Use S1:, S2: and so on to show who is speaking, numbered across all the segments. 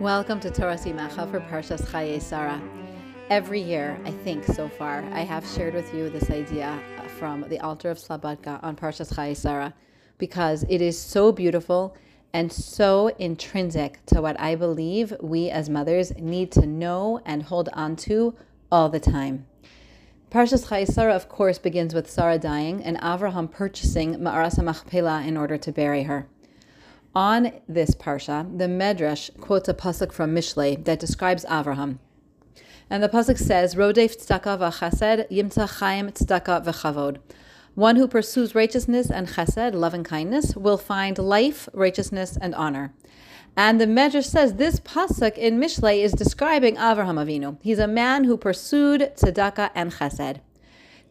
S1: Welcome to Torah Simacha for Parshas Chaye Sarah. Every year, I think so far, I have shared with you this idea from the Alter of Slabodka on Parshas Chaye Sarah because it is so beautiful and so intrinsic to what I believe we as mothers need to know and hold on to all the time. Parshas Chaye Sarah, of course, begins with Sarah dying and Avraham purchasing Ma'aras Machpelah in order to bury her. On this parsha, the Medrash quotes a pasuk from Mishlei that describes Avraham. And the pasuk says, "Rodef tzedakah v'chesed yimtza chaim tzedakah v'chavod." One who pursues righteousness and chesed, love and kindness, will find life, righteousness, and honor. And the Medrash says this pasuk in Mishlei is describing Avraham Avinu. He's a man who pursued tzedakah and chesed.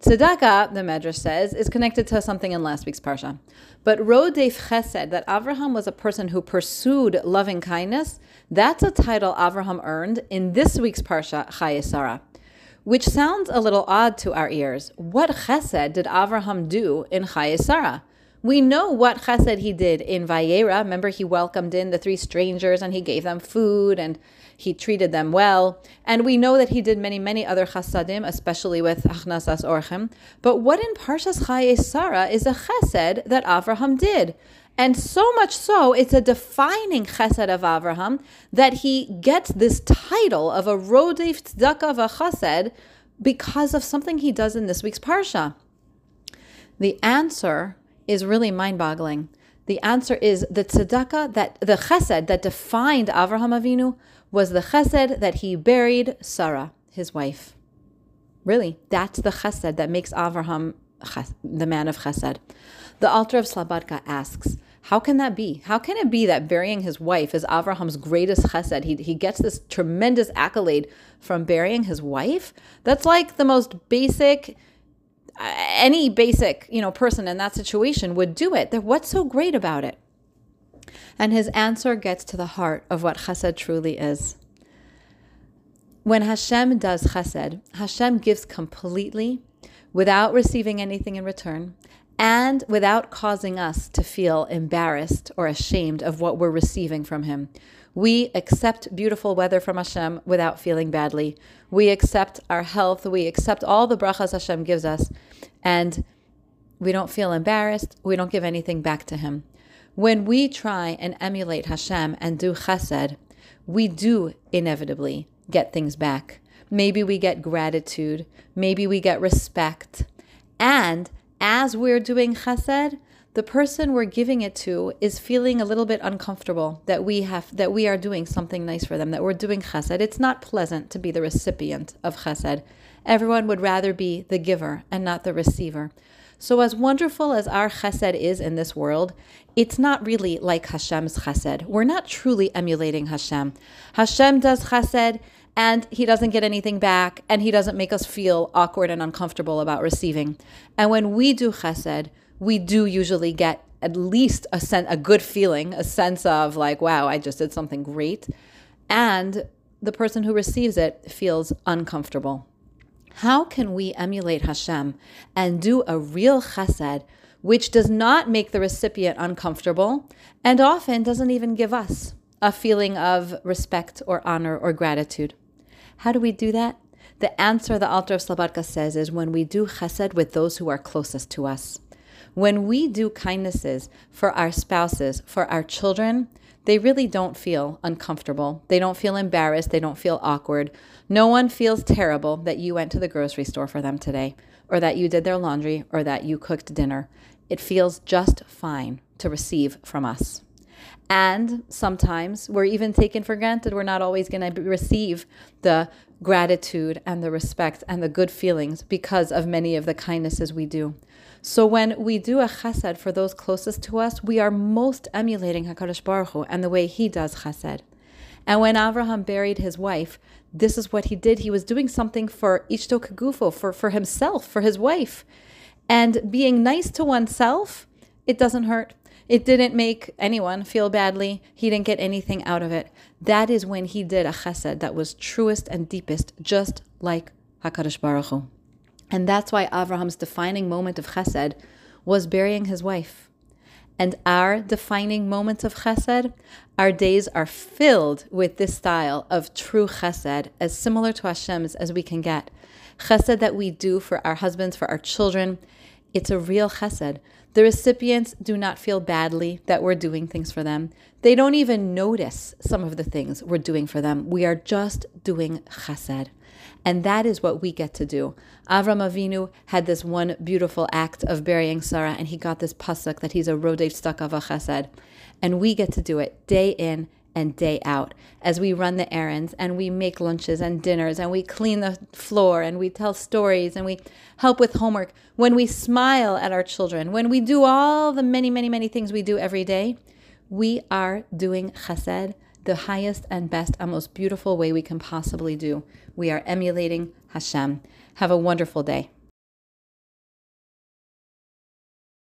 S1: Tzedakah, the Medrash says, is connected to something in last week's parsha. But Rodef Chesed, that Avraham was a person who pursued loving kindness, that's a title Avraham earned in this week's parsha, Chaye Sarah, which sounds a little odd to our ears. What Chesed did Avraham do in Chaye Sarah? We know what chesed he did in Vayera. Remember, he welcomed in the three strangers and he gave them food and he treated them well. And we know that he did many, many other chasadim, especially with Achnasas Orchim. But what in Parshas Chaye Sarah is a chesed that Avraham did? And so much so, it's a defining chesed of Avraham that he gets this title of a Rodef Tzedakah V'chesed because of something he does in this week's Parsha. The answer is really mind boggling. The answer is the tzedakah that the chesed that defined Avraham Avinu was the chesed that he buried Sarah, his wife. Really, that's the chesed that makes Avraham the man of chesed. The Alter of Slabodka asks, how can that be? How can it be that burying his wife is Avraham's greatest chesed? He, he gets this tremendous accolade from burying his wife? That's like the most basic uh, any basic, you know, person in that situation would do it. What's so great about it? And his answer gets to the heart of what chesed truly is. When Hashem does chesed, Hashem gives completely without receiving anything in return and without causing us to feel embarrassed or ashamed of what we're receiving from him. We accept beautiful weather from Hashem without feeling badly. We accept our health. We accept all the brachas Hashem gives us. And we don't feel embarrassed. We don't give anything back to Him. When we try and emulate Hashem and do chesed, we do inevitably get things back. Maybe we get gratitude. Maybe we get respect. And as we're doing chesed, the person we're giving it to is feeling a little bit uncomfortable that we have that we are doing something nice for them, that we're doing chesed. It's not pleasant to be the recipient of chesed. Everyone would rather be the giver and not the receiver. So, as wonderful as our chesed is in this world, it's not really like Hashem's chesed. We're not truly emulating Hashem. Hashem does chesed and he doesn't get anything back and he doesn't make us feel awkward and uncomfortable about receiving. And when we do chesed, we do usually get at least a sen- a good feeling, a sense of like, wow, I just did something great. And the person who receives it feels uncomfortable. How can we emulate Hashem and do a real chesed which does not make the recipient uncomfortable and often doesn't even give us a feeling of respect or honor or gratitude? How do we do that? The answer the Alter of Slabodka says is when we do chesed with those who are closest to us. When we do kindnesses for our spouses, for our children, they really don't feel uncomfortable. They don't feel embarrassed. They don't feel awkward. No one feels terrible that you went to the grocery store for them today, or that you did their laundry, or that you cooked dinner. It feels just fine to receive from us. And sometimes we're even taken for granted. We're not always going to receive the gratitude and the respect and the good feelings because of many of the kindnesses we do. So when we do a chesed for those closest to us, we are most emulating Hakadosh Baruch Hu and the way He does chesed. And when Avraham buried his wife, this is what he did. He was doing something for Ishto Kagufo, for, for himself, for his wife. And being nice to oneself, it doesn't hurt. It didn't make anyone feel badly. He didn't get anything out of it. That is when he did a chesed that was truest and deepest, just like HaKadosh Baruch Hu. And that's why Avraham's defining moment of chesed was burying his wife. and our defining moments of chesed, our days are filled with this style of true chesed, as similar to Hashem's as we can get. Chesed that we do for our husbands, for our children, it's a real chesed. The recipients do not feel badly that we're doing things for them. They don't even notice some of the things we're doing for them. We are just doing chesed. And that is what we get to do. Avram Avinu had this one beautiful act of burying Sarah, and he got this pasuk that he's a rodef tzedakah v' chesed. And we get to do it day in and day out as we run the errands and we make lunches and dinners and we clean the floor and we tell stories and we help with homework. When we smile at our children, when we do all the many, many, many things we do every day, we are doing chesed the highest and best and most beautiful way we can possibly do. We are emulating Hashem. Have a wonderful day.